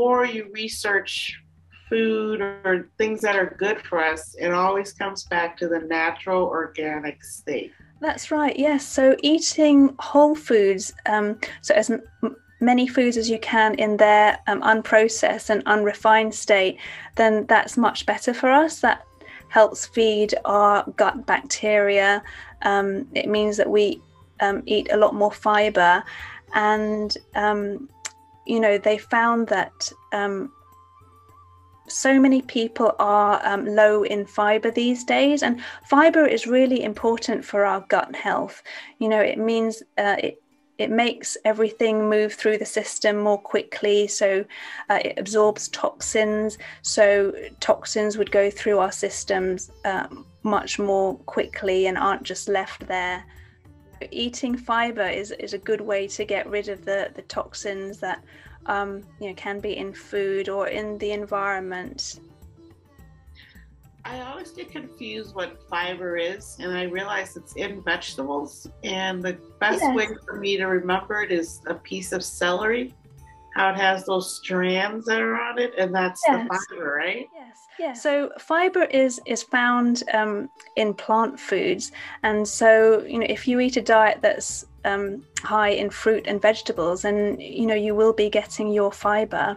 more you research food or things that are good for us, it always comes back to the natural organic state. That's right, yes. So eating whole foods, um, so as m- many foods as you can in their um, unprocessed and unrefined state, then that's much better for us. That helps feed our gut bacteria. Um, it means that we um, eat a lot more fiber. And, um, you know, they found that um, so many people are um, low in fiber these days, and fiber is really important for our gut health. You know, it means uh, it it makes everything move through the system more quickly so uh, it absorbs toxins so toxins would go through our systems uh, much more quickly and aren't just left there eating fiber is, is a good way to get rid of the, the toxins that um, you know can be in food or in the environment. I always get confused what fiber is, and I realize it's in vegetables. And the best yes. way for me to remember it is a piece of celery, how it has those strands that are on it, and that's yes. the fiber, right? Yes. Yeah. So fiber is is found um, in plant foods, and so you know if you eat a diet that's um, high in fruit and vegetables, and you know you will be getting your fiber.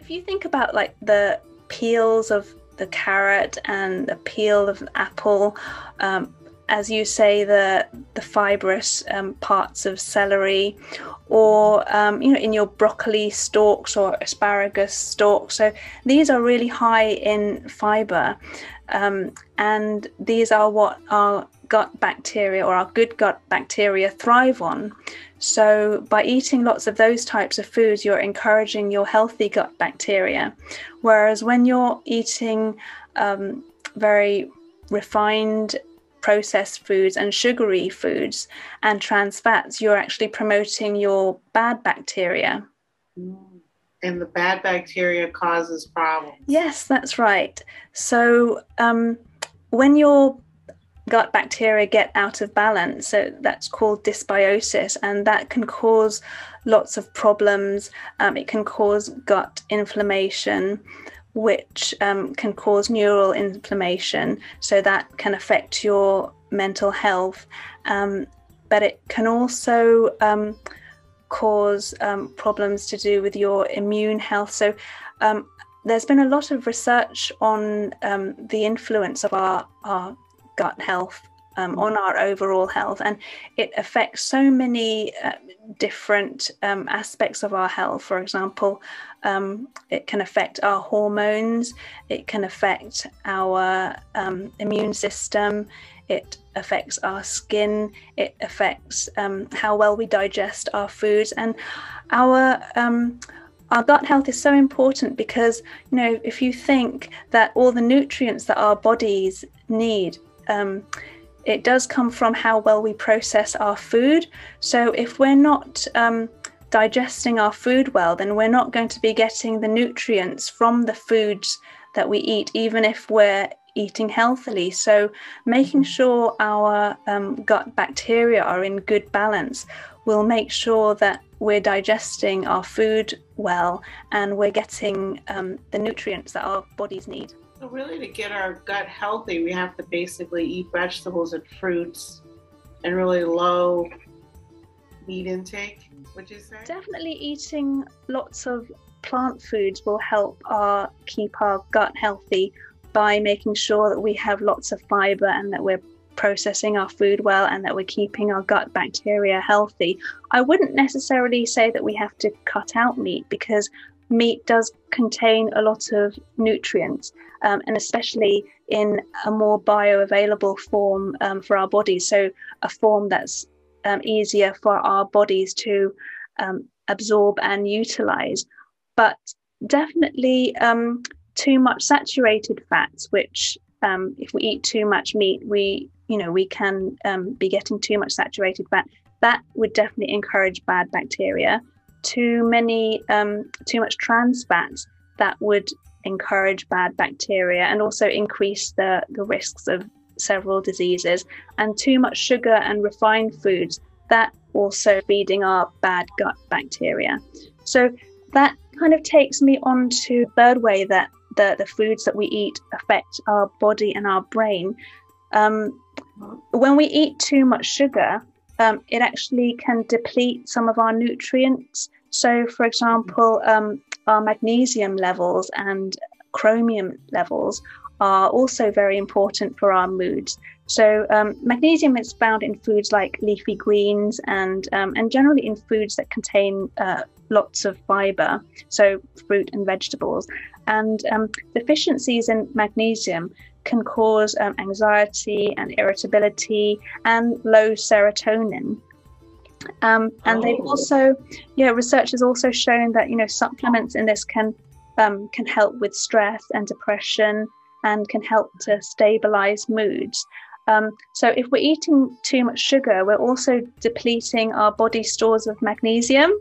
If you think about like the peels of the carrot and the peel of the apple, um, as you say, the the fibrous um, parts of celery, or um, you know, in your broccoli stalks or asparagus stalks. So these are really high in fiber, um, and these are what our gut bacteria or our good gut bacteria thrive on. So, by eating lots of those types of foods, you're encouraging your healthy gut bacteria. Whereas when you're eating um, very refined processed foods and sugary foods and trans fats, you're actually promoting your bad bacteria. And the bad bacteria causes problems. Yes, that's right. So, um, when your gut bacteria get out of balance. So that's called dysbiosis, and that can cause lots of problems. Um, it can cause gut inflammation, which um, can cause neural inflammation. So that can affect your mental health. Um, but it can also um, cause um, problems to do with your immune health. So um, there's been a lot of research on the influence of our, our gut health um, on our overall health, and it affects so many uh, different um, aspects of our health. For example, um, it can affect our hormones, it can affect our um, immune system, it affects our skin, it affects um, how well we digest our foods, and our um, our gut health is so important because you know if you think that all the nutrients that our bodies need um, it does come from how well we process our food. So if we're not um, digesting our food well, then we're not going to be getting the nutrients from the foods that we eat, even if we're eating healthily. So making sure our um, gut bacteria are in good balance will make sure that we're digesting our food well and we're getting um, the nutrients that our bodies need. Really to get our gut healthy, we have to basically eat vegetables and fruits and really low meat intake, would you say? Definitely eating lots of plant foods will help our keep our gut healthy by making sure that we have lots of fiber and that we're processing our food well and that we're keeping our gut bacteria healthy. I wouldn't necessarily say that we have to cut out meat because meat does contain a lot of nutrients, um, and especially in a more bioavailable form um, for our bodies. So, a form that's um, easier for our bodies to um, absorb and utilize. But definitely, um, too much saturated fats, which um, if we eat too much meat, we you know we can be getting too much saturated fat. That would definitely encourage bad bacteria too many, um, too much trans fats that would encourage bad bacteria and also increase the, the risks of several diseases. And too much sugar and refined foods that also feeding our bad gut bacteria. So that kind of takes me on to third way that the, the foods that we eat affect our body and our brain. Um, when we eat too much sugar, um, it actually can deplete some of our nutrients. So, for example, um, our magnesium levels and chromium levels are also very important for our moods. So um, magnesium is found in foods like leafy greens and um, and generally in foods that contain uh, lots of fiber, so fruit and vegetables. And um, deficiencies in magnesium can cause um, anxiety and irritability and low serotonin. Um, and oh. they've also, yeah, research has also shown that you know supplements in this can um, can help with stress and depression and can help to stabilize moods. Um, so, if we're eating too much sugar, we're also depleting our body stores of magnesium.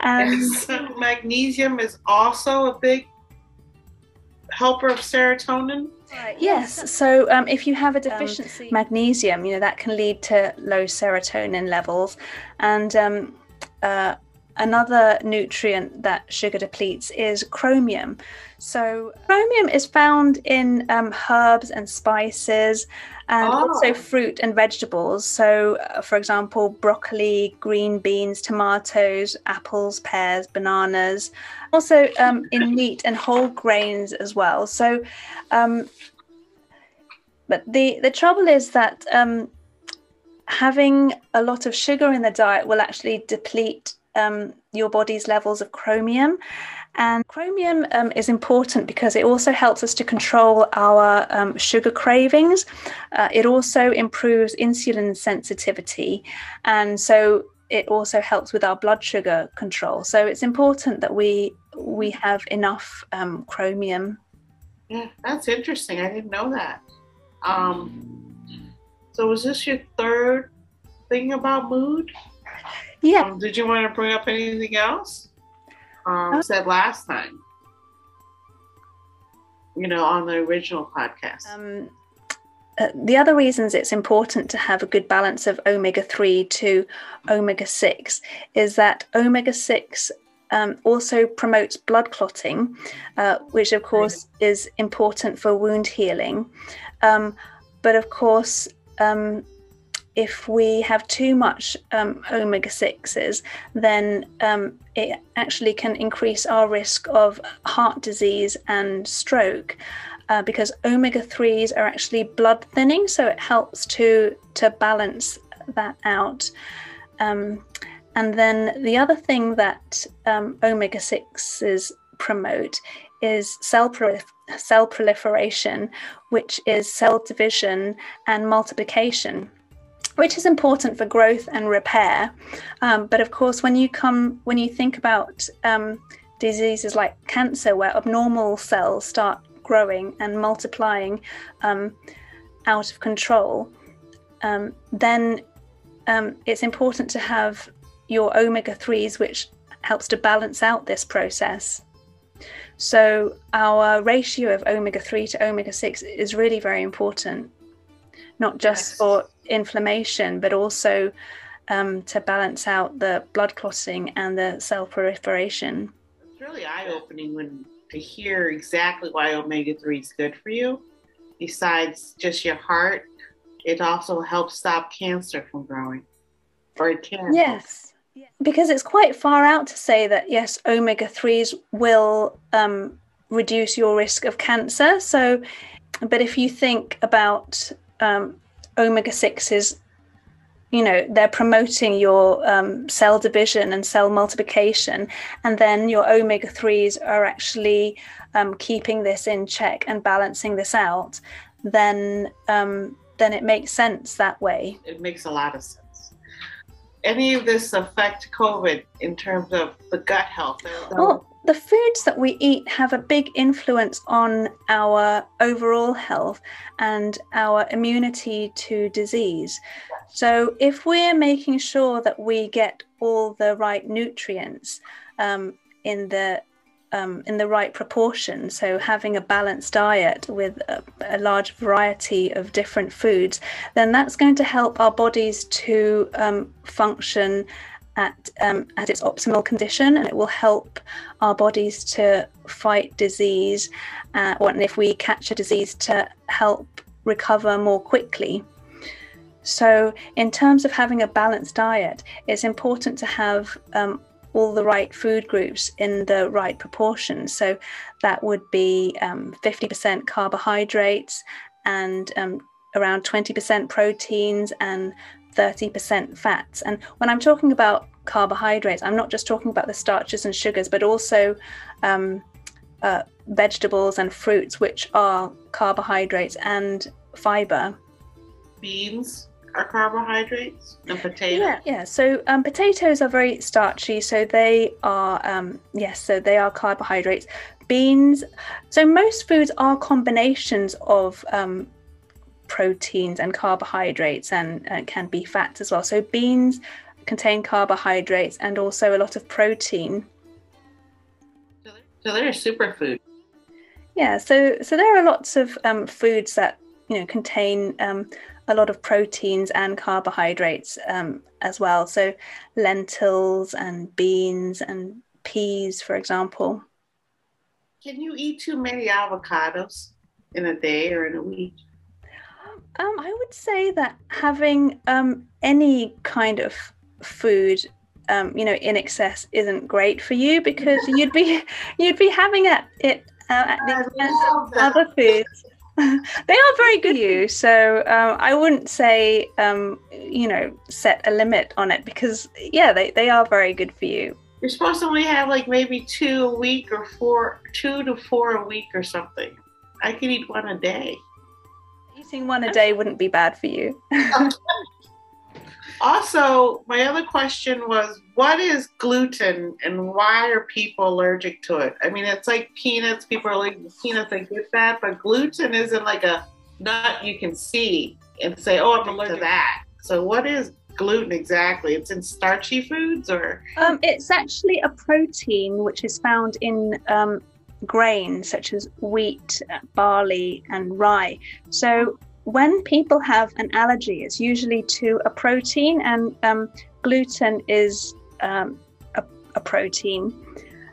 And so magnesium is also a big helper of serotonin. Right. Yes. So um, if you have a deficiency um, magnesium, you know that can lead to low serotonin levels, and um, uh, another nutrient that sugar depletes is chromium. So, chromium is found in um, herbs and spices and oh. also fruit and vegetables. So, uh, for example, broccoli, green beans, tomatoes, apples, pears, bananas, also um, in meat and whole grains as well. So, um, but the, the trouble is that um, having a lot of sugar in the diet will actually deplete um, your body's levels of chromium. And chromium um, is important because it also helps us to control our um, sugar cravings. Uh, it also improves insulin sensitivity. And so it also helps with our blood sugar control. So it's important that we we have enough um, chromium. Yeah, that's interesting. I didn't know that. Um, so was this your third thing about mood? Yeah. Um, did you want to bring up anything else? Um, uh, said last time. You know, on the original podcast. Um, uh, the other reasons it's important to have a good balance of omega 3 to omega 6 is that omega 6 um, also promotes blood clotting, uh, which of course is important for wound healing. Um, but of course, um, if we have too much um, omega 6s, then um, it actually can increase our risk of heart disease and stroke. Uh, because omega 3s are actually blood thinning, so it helps to, to balance that out. Um, and then the other thing that um, omega 6s promote is cell, prolif- cell proliferation, which is cell division and multiplication which is important for growth and repair. Um, but of course, when you come, when you think about um, diseases like cancer, where abnormal cells start growing and multiplying um, out of control, um, then um, it's important to have your omega 3s, which helps to balance out this process. So, our ratio of omega 3 to omega 6 is really very important, not just for inflammation, but also um, to balance out the blood clotting and the cell proliferation. It's really eye opening when to hear exactly why omega 3 is good for you. Besides just your heart, it also helps stop cancer from growing. Or it can. Yes. Because it's quite far out to say that, yes, omega 3s will um, reduce your risk of cancer. So, but if you think about um, omega 6s you know they're promoting your um, cell division and cell multiplication and then your omega 3s are actually um, keeping this in check and balancing this out then um, then it makes sense that way. It makes a lot of sense. Any of this affect covid in terms of the gut health the foods that we eat have a big influence on our overall health and our immunity to disease. So, if we're making sure that we get all the right nutrients um, in the um, in the right proportion, so having a balanced diet with a, a, large variety of different foods, then that's going to help our bodies to um, function at um, at its optimal condition, and it will help our bodies to fight disease, uh, or if we catch a disease, to help recover more quickly. So, in terms of having a balanced diet, it's important to have um, all the right food groups in the right proportions. So, that would be um, 50% carbohydrates and um, around 20% proteins and 30% fats. And when I'm talking about carbohydrates, I'm not just talking about the starches and sugars, but also um, uh, vegetables and fruits, which are carbohydrates and fiber. Beans are carbohydrates and potatoes. Yeah, yeah. So um, potatoes are very starchy, so they are um, yes, so they are carbohydrates. Beans. So most foods are combinations of um, proteins and carbohydrates and uh, can be fats as well. So beans contain carbohydrates and also a lot of protein. So they're a superfood. Yeah, so so there are lots of um, foods that you know contain um, a lot of proteins and carbohydrates um, as well. So lentils and beans and peas, for example. Can you eat too many avocados in a day or in a week? I would say that having um, any kind of food, um, you know, in excess isn't great for you because you'd be you'd be having it, it uh, at the expense of other foods. they are very good for you, so um, I wouldn't say um, you know set a limit on it because yeah, they, they are very good for you. You're supposed to only have like maybe two a week or four, two to four a week or something. I could eat one a day. Eating one a day wouldn't be bad for you. also, my other question was what is gluten and why are people allergic to it? I mean, it's like peanuts. People are like, peanuts, I get that, but gluten isn't like a nut you can see and say, oh, I'm allergic to that. So, what is gluten exactly? It's in starchy foods or? Um, it's actually a protein which is found in um, grains such as wheat, barley, and rye. So when people have an allergy, it's usually to a protein, and um, gluten is um, a, a, protein.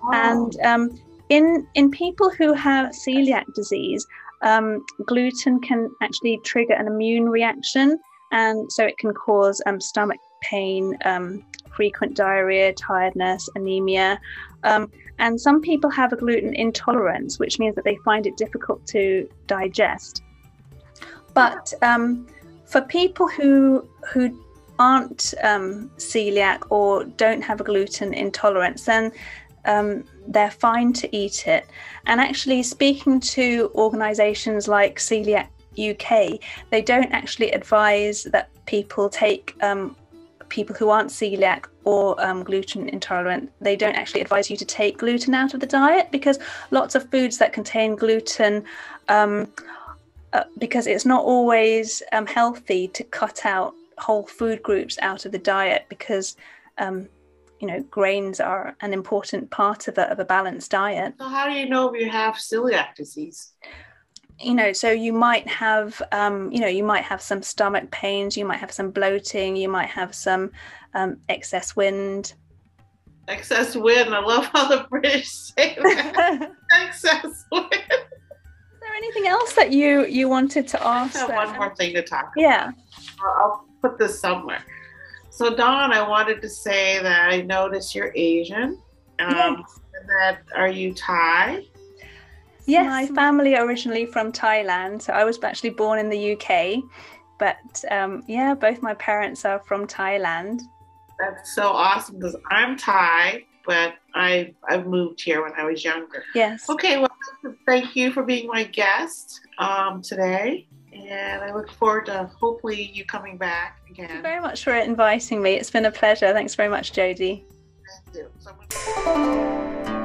Oh. And um, in in people who have celiac disease, um, gluten can actually trigger an immune reaction, and so it can cause um, stomach pain, um, frequent diarrhea, tiredness, anemia. And some people have a gluten intolerance, which means that they find it difficult to digest. But um, for people who who aren't um, celiac or don't have a gluten intolerance, then um, they're fine to eat it. And actually, speaking to organisations like Coeliac UK, they don't actually advise that people take um, people who aren't celiac or um, gluten intolerant, they don't actually advise you to take gluten out of the diet because lots of foods that contain gluten, um, uh, because it's not always um, healthy to cut out whole food groups out of the diet because um, you know grains are an important part of a, of a balanced diet. So how do you know if you have celiac disease? You know so you might have um, you know you might have some stomach pains you might have some bloating you might have some um, excess wind. Excess wind. I love how the british say that. Excess wind. Is there anything else that you you wanted to ask I have one more thing to talk about. Yeah. I'll put this somewhere. So dawn i wanted to say that i noticed you're asian um, yes. that are you thai Yes, my family are originally from Thailand, so I was actually born in the UK. But um, yeah, both my parents are from Thailand. That's so awesome because I'm Thai, but I I moved here when I was younger. Yes. Okay, well, thank you for being my guest um, today, and I look forward to hopefully you coming back again. Thank you very much for inviting me. It's been a pleasure. Thanks very much, Jodie. Thank you. So